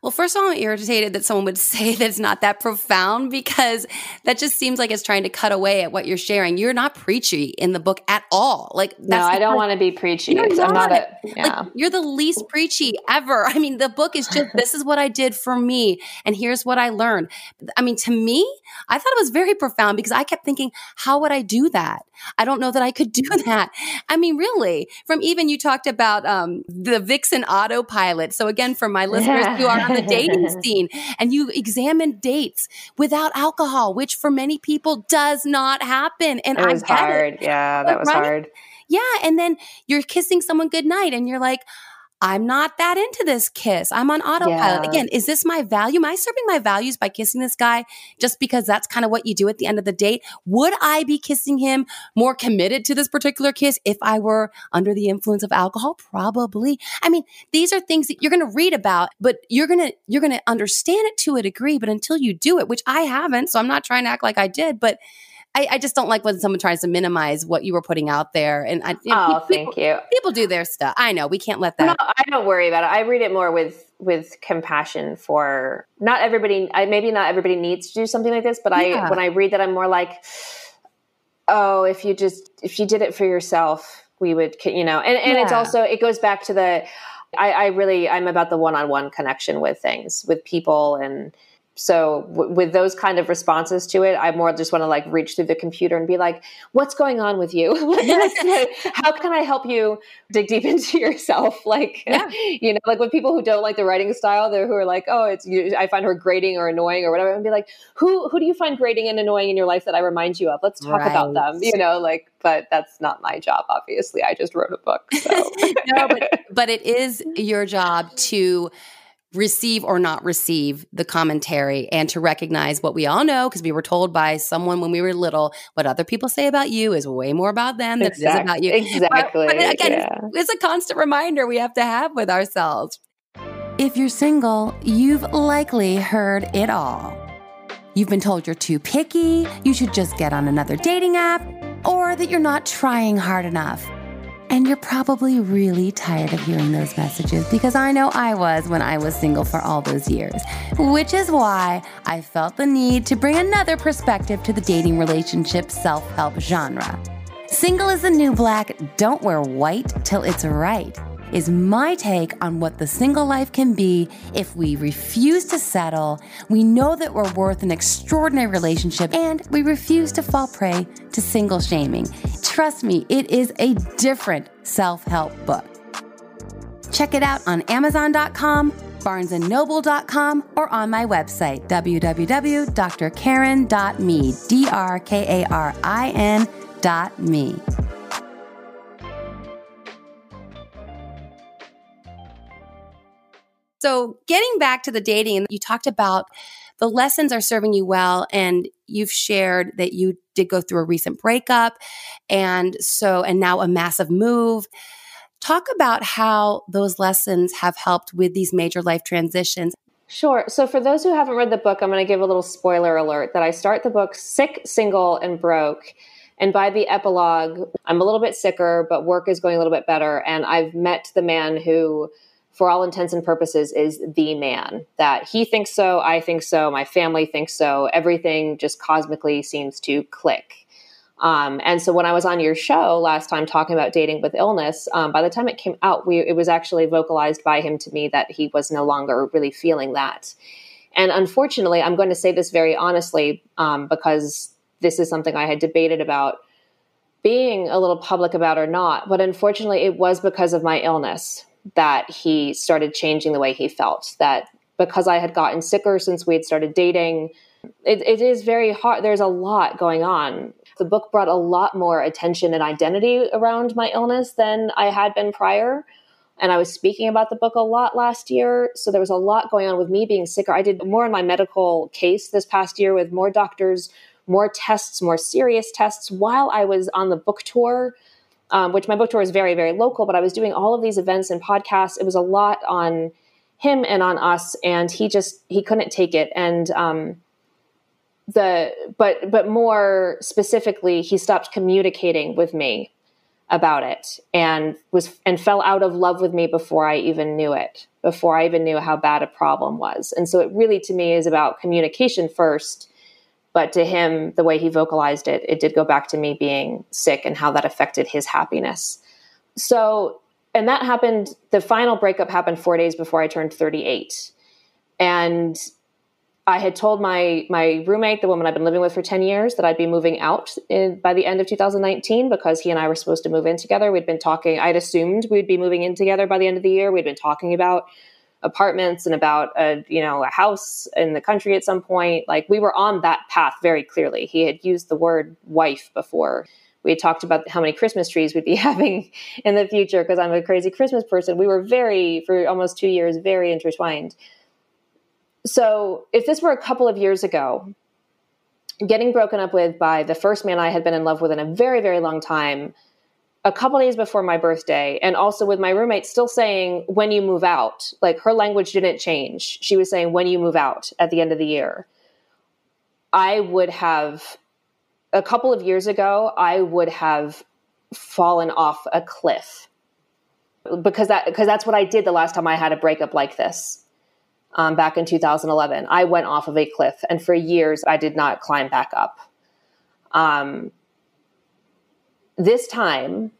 Well, first of all, I'm irritated that someone would say that it's not that profound because that just seems like it's trying to cut away at what you're sharing. You're not preachy in the book at all. Like, no, I don't want to be preachy. You're not. I'm not a, yeah. Like, you're the least preachy ever. I mean, the book is just this is what I did for me, and here's what I learned. I mean, to me, I thought it was very profound because I kept thinking, how would I do that? I don't know that I could do that. I mean, really, from even you talked about um, the Vixen autopilot. So again, for my listeners who are on the dating scene and you examine dates without alcohol, which for many people does not happen. And it was I hard. It. Yeah, that was right? hard. Yeah. And then you're kissing someone goodnight and you're like, I'm not that into this kiss. I'm on autopilot. Yeah. Again, is this my value? Am I serving my values by kissing this guy just because that's kind of what you do at the end of the date? Would I be kissing him more committed to this particular kiss if I were under the influence of alcohol? Probably. I mean, these are things that you're going to read about, but you're going to, you're going to understand it to a degree. But until you do it, which I haven't, so I'm not trying to act like I did, but I, I, just don't like when someone tries to minimize what you were putting out there. And I, you know, oh, people, thank you. People do their stuff. I know we can't let that. No, I don't worry about it. I read it more with with compassion for not everybody. I maybe not everybody needs to do something like this, but yeah. I when I read that, I'm more like, oh, if you just if you did it for yourself, we would, you know. And and yeah. it's also it goes back to the. I, I really I'm about the one on one connection with things with people and so w- with those kind of responses to it i more just want to like reach through the computer and be like what's going on with you? How can i help you dig deep into yourself? Like yeah. you know like with people who don't like the writing style they're who are like oh it's i find her grating or annoying or whatever and be like who who do you find grating and annoying in your life that i remind you of? Let's talk right. about them you know like but that's not my job obviously. I just wrote a book so. No but but it is your job to receive or not receive the commentary and to recognize what we all know because we were told by someone when we were little what other people say about you is way more about them than exactly. it is about you exactly but, but again yeah. it's, it's a constant reminder we have to have with ourselves if you're single you've likely heard it all you've been told you're too picky you should just get on another dating app or that you're not trying hard enough and you're probably really tired of hearing those messages because I know I was when I was single for all those years, which is why I felt the need to bring another perspective to the dating relationship self help genre. Single is the new black, don't wear white till it's right is my take on what the single life can be if we refuse to settle, we know that we're worth an extraordinary relationship, and we refuse to fall prey to single shaming. Trust me, it is a different self help book. Check it out on Amazon.com, BarnesandNoble.com, or on my website, www.drkarin.me, D R K A R I N dot me. So, getting back to the dating, you talked about the lessons are serving you well, and you've shared that you did go through a recent breakup, and so, and now a massive move. Talk about how those lessons have helped with these major life transitions. Sure. So, for those who haven't read the book, I'm going to give a little spoiler alert that I start the book sick, single, and broke. And by the epilogue, I'm a little bit sicker, but work is going a little bit better. And I've met the man who for all intents and purposes, is the man. That he thinks so, I think so, my family thinks so. Everything just cosmically seems to click. Um, and so when I was on your show last time talking about dating with illness, um, by the time it came out, we, it was actually vocalized by him to me that he was no longer really feeling that. And unfortunately, I'm going to say this very honestly um, because this is something I had debated about being a little public about or not. But unfortunately, it was because of my illness that he started changing the way he felt. That because I had gotten sicker since we had started dating, it, it is very hard. There's a lot going on. The book brought a lot more attention and identity around my illness than I had been prior. And I was speaking about the book a lot last year. So there was a lot going on with me being sicker. I did more in my medical case this past year with more doctors, more tests, more serious tests while I was on the book tour um, which my book tour is very, very local, but I was doing all of these events and podcasts. It was a lot on him and on us, and he just he couldn't take it. And um, the but but more specifically, he stopped communicating with me about it and was and fell out of love with me before I even knew it, before I even knew how bad a problem was. And so it really to me is about communication first but to him, the way he vocalized it, it did go back to me being sick and how that affected his happiness. So, and that happened, the final breakup happened four days before I turned 38. And I had told my my roommate, the woman I've been living with for 10 years, that I'd be moving out in, by the end of 2019 because he and I were supposed to move in together. We'd been talking, I'd assumed we'd be moving in together by the end of the year. We'd been talking about apartments and about a you know a house in the country at some point like we were on that path very clearly. He had used the word wife before. We had talked about how many christmas trees we'd be having in the future because i'm a crazy christmas person. We were very for almost two years very intertwined. So if this were a couple of years ago getting broken up with by the first man i had been in love with in a very very long time a couple days before my birthday and also with my roommate still saying when you move out like her language didn't change. She was saying when you move out at the end of the year. I would have a couple of years ago i would have fallen off a cliff. Because that because that's what i did the last time i had a breakup like this um, back in 2011 i went off of a cliff and for years i did not climb back up. Um, this time,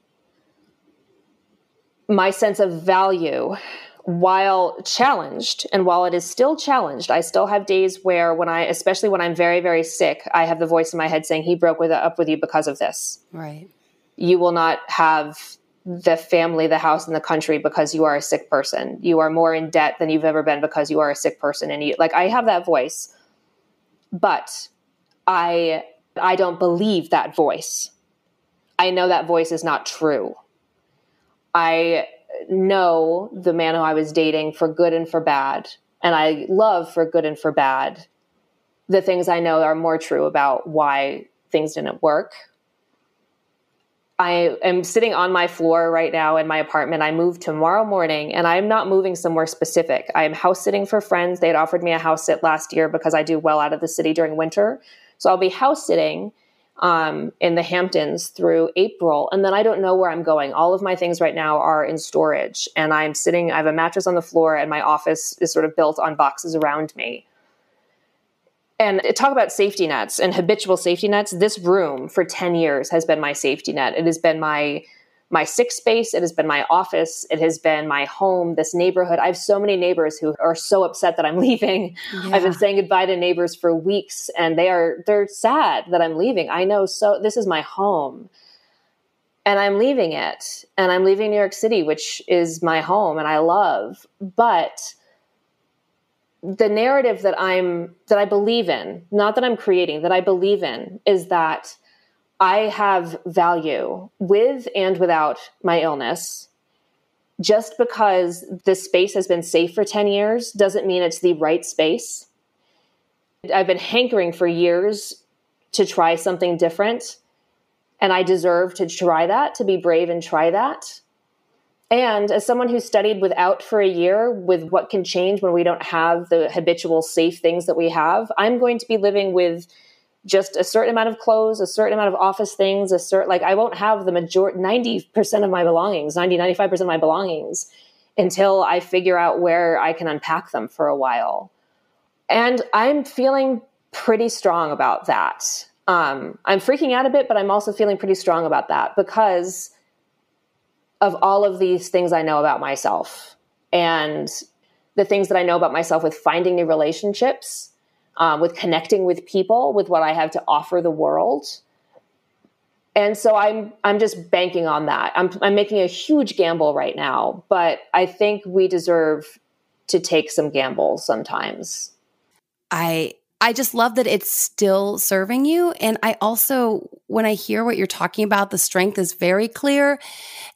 my sense of value, while challenged, and while it is still challenged, I still have days where, when I, especially when I'm very, very sick, I have the voice in my head saying, He broke with, up with you because of this. Right. You will not have the family, the house, and the country because you are a sick person. You are more in debt than you've ever been because you are a sick person. And you, like, I have that voice, but I, I don't believe that voice. I know that voice is not true. I know the man who I was dating for good and for bad, and I love for good and for bad. The things I know are more true about why things didn't work. I am sitting on my floor right now in my apartment. I move tomorrow morning and I'm not moving somewhere specific. I am house sitting for friends. They had offered me a house sit last year because I do well out of the city during winter. So I'll be house sitting um, in the Hamptons through April. And then I don't know where I'm going. All of my things right now are in storage. And I'm sitting, I have a mattress on the floor, and my office is sort of built on boxes around me. And talk about safety nets and habitual safety nets. This room for 10 years has been my safety net. It has been my my sick space. It has been my office. It has been my home, this neighborhood. I have so many neighbors who are so upset that I'm leaving. Yeah. I've been saying goodbye to neighbors for weeks and they are, they're sad that I'm leaving. I know so this is my home. and I'm leaving it and I'm leaving New York City, which is my home and I love. But the narrative that I'm that I believe in, not that I'm creating, that I believe in is that I have value with and without my illness. Just because the space has been safe for 10 years doesn't mean it's the right space. I've been hankering for years to try something different and I deserve to try that, to be brave and try that. And as someone who studied without for a year with what can change when we don't have the habitual safe things that we have, I'm going to be living with just a certain amount of clothes, a certain amount of office things, a certain like I won't have the majority 90% of my belongings, 90 95% of my belongings until I figure out where I can unpack them for a while. And I'm feeling pretty strong about that um, I'm freaking out a bit, but I'm also feeling pretty strong about that because of all of these things I know about myself and the things that I know about myself with finding new relationships, um, with connecting with people, with what I have to offer the world. And so I'm I'm just banking on that. I'm I'm making a huge gamble right now, but I think we deserve to take some gambles sometimes. I I just love that it's still serving you. And I also, when I hear what you're talking about, the strength is very clear.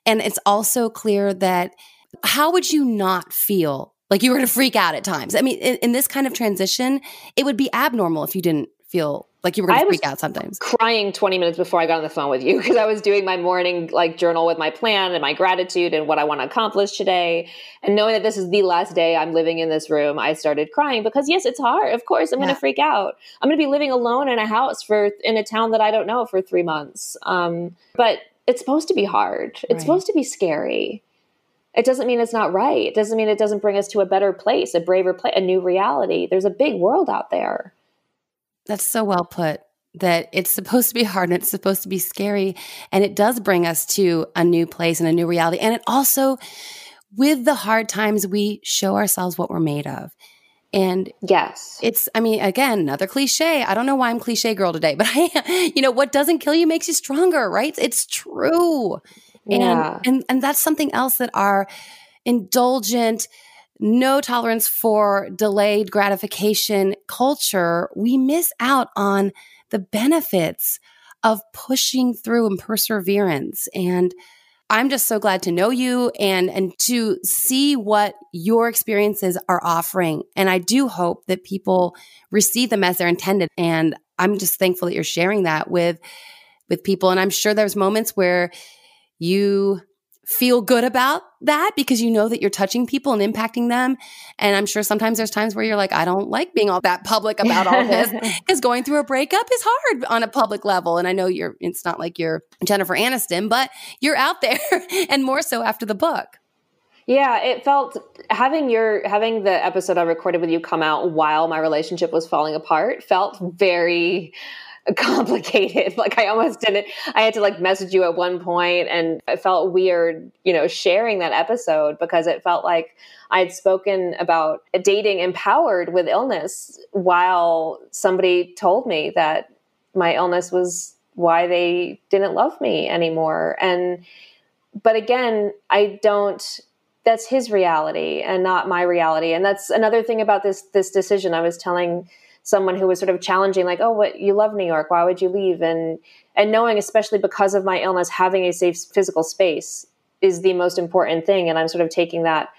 And it's also clear that how would you not feel like you were to freak out at times? I mean, in, in, this kind of transition, it would be abnormal if you didn't feel like you were going to freak out sometimes. Crying 20 minutes before I got on the phone with you because I was doing my morning like journal with my plan and my gratitude and what I want to accomplish today. And knowing that this is the last day I'm living in this room, I started crying because yes, it's hard. Of course, I'm yeah. going to freak out. I'm going to be living alone in a house for in a town that I don't know for 3 months. Um, but it's supposed to be hard. It's right. supposed to be scary. It doesn't mean it's not right. It doesn't mean it doesn't bring us to a better place, a braver place, a new reality. There's a big world out there. That's so well put that it's supposed to be hard and it's supposed to be scary. And it does bring us to a new place and a new reality. And it also, with the hard times, we show ourselves what we're made of. And yes, it's, I mean, again, another cliche. I don't know why I'm cliche girl today, but I, you know, what doesn't kill you makes you stronger, right? It's true. Yeah. And, and, and that's something else that our indulgent, no tolerance for delayed gratification culture, we miss out on the benefits of pushing through and perseverance. And I'm just so glad to know you and and to see what your experiences are offering. And I do hope that people receive them as they're intended. And I'm just thankful that you're sharing that with with people. And I'm sure there's moments where you feel good about that because you know that you're touching people and impacting them. And I'm sure sometimes there's times where you're like, I don't like being all that public about all this because going through a breakup is hard on a public level. And I know you're, it's not like you're Jennifer Aniston, but you're out there and more so after the book. Yeah, it felt having your having the episode I recorded with you come out while my relationship was falling apart felt very complicated. Like I almost didn't, I had to like message you at one point and it felt weird, you know, sharing that episode because it felt like I had spoken about dating empowered with illness while somebody told me that my illness was why they didn't love me anymore. And, but again, I don't, that's his reality and not my reality. And that's another thing about this, this decision I was telling someone who was sort of challenging like oh what you love new york why would you leave? And and knowing especially because of my illness having a safe physical space is the most important thing and i'm sort of taking that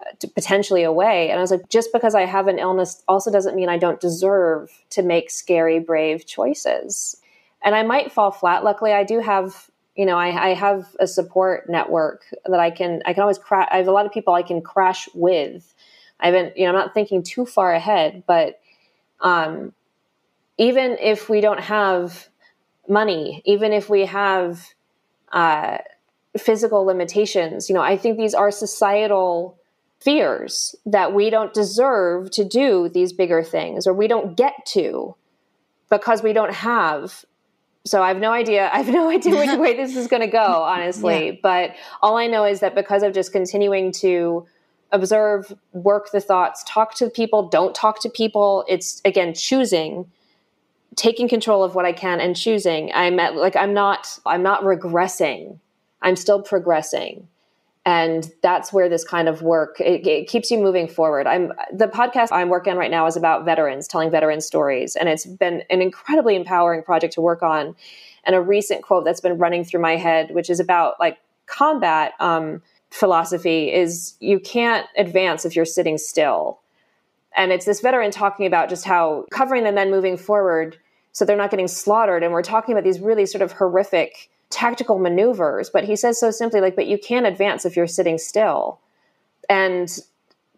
uh, potentially away. And i was like just because i have an illness also doesn't mean i don't deserve to make scary brave choices. And i might fall flat. Luckily i do have you know I, I have a support network that i can i can always crash i have a lot of people i can crash with. I haven't you know i'm not thinking too far ahead but um, even if we don't have money, even if we have uh, physical limitations, you know, I think these are societal fears that we don't deserve to do these bigger things or we don't get to because we don't have so I have no idea. I have no idea which way this is going to go, honestly. Yeah. But all I know is that because of just continuing to observe, work the thoughts, talk to people, don't talk to people. It's again choosing, taking control of what I can and choosing. I'm at, like I'm not I'm not regressing I'm still progressing. And that's where this kind of work it, it, keeps you moving forward. I'm the podcast I'm working on right now is about veterans telling veteran stories, and it's been an incredibly empowering project to work on. And a recent quote that's been running through my head, which is about like combat um, philosophy, is you can't advance if you're sitting still. And it's this veteran talking about just how covering the men moving forward so they're not getting slaughtered. And we're talking about these really sort of horrific tactical maneuvers. But he says so simply, like, but you can't advance if you're sitting still. And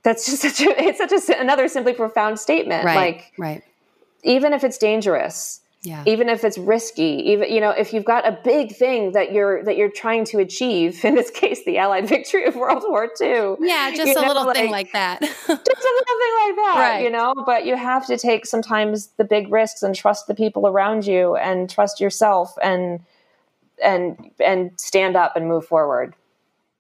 that's just such a, it's such a, another simply profound statement. Right, like, right. even if it's dangerous, yeah. even if it's risky even you know if you've got a big thing that you're that you're trying to achieve in this case the allied victory of world war ii yeah just a know, little like, thing like that just a little thing like that right. you know but you have to take sometimes the big risks and trust the people around you and trust yourself and and and stand up and move forward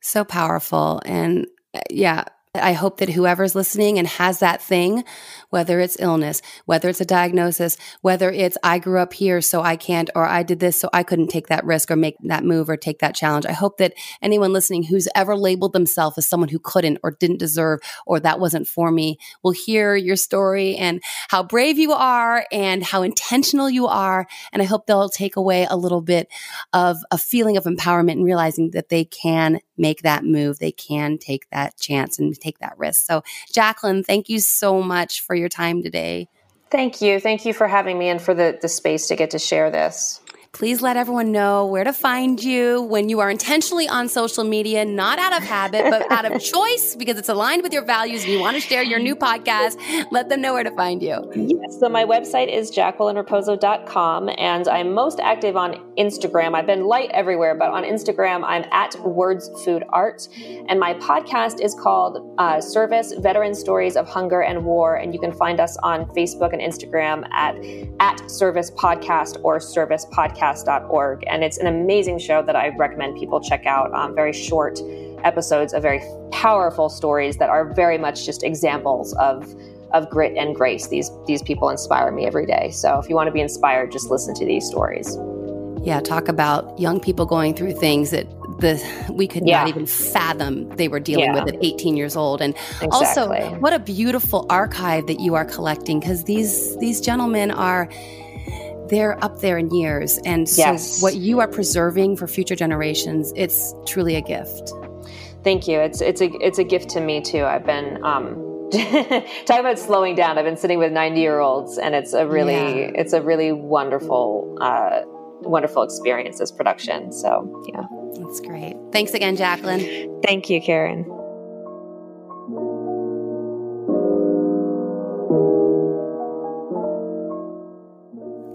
so powerful and uh, yeah I hope that whoever's listening and has that thing, whether it's illness, whether it's a diagnosis, whether it's I grew up here so I can't, or I did this so I couldn't take that risk or make that move or take that challenge. I hope that anyone listening who's ever labeled themselves as someone who couldn't or didn't deserve or that wasn't for me will hear your story and how brave you are and how intentional you are. And I hope they'll take away a little bit of a feeling of empowerment and realizing that they can make that move. They can take that chance and take that risk. So, Jacqueline, thank you so much for your time today. Thank you. Thank you for having me and for the, the space to get to share this please let everyone know where to find you when you are intentionally on social media, not out of habit, but out of choice because it's aligned with your values and you want to share your new podcast. Let them know where to find you. Yes. So my website is jacquelineraposo.com and I'm most active on Instagram. I've been light everywhere, but on Instagram, I'm at Words Food Art. And my podcast is called uh, Service Veteran Stories of Hunger and War. And you can find us on Facebook and Instagram at, at Service Podcast or Service Podcast podcast.org. And it's an amazing show that I recommend people check out. Um, very short episodes of very powerful stories that are very much just examples of of grit and grace. These these people inspire me every day. So if you want to be inspired, just listen to these stories. Yeah, talk about young people going through things that the we could yeah. not even fathom they were dealing yeah. with at 18 years old. And exactly. also, what a beautiful archive that you are collecting because these these gentlemen are they're up there in years. And so yes. what you are preserving for future generations, it's truly a gift. Thank you. It's it's a it's a gift to me too. I've been um talk about slowing down. I've been sitting with 90 year olds and it's a really yeah. it's a really wonderful uh wonderful experience this production. So yeah. That's great. Thanks again, Jacqueline. Thank you, Karin.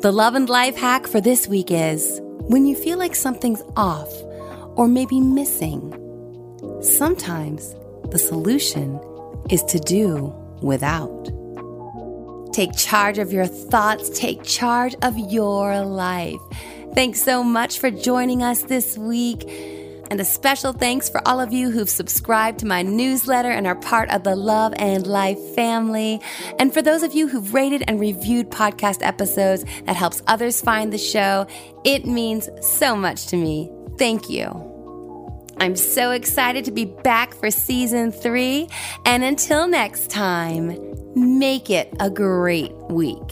The love and life hack for this week is when you feel like something's off or maybe missing, sometimes the solution is to do without. Take charge of your thoughts, take charge of your life. Thanks so much for joining us this week. And a special thanks for all of you who've subscribed to my newsletter and are part of the Love and Life family. And for those of you who've rated and reviewed podcast episodes that helps others find the show, it means so much to me. Thank you. I'm so excited to be back for season three. And until next time, make it a great week.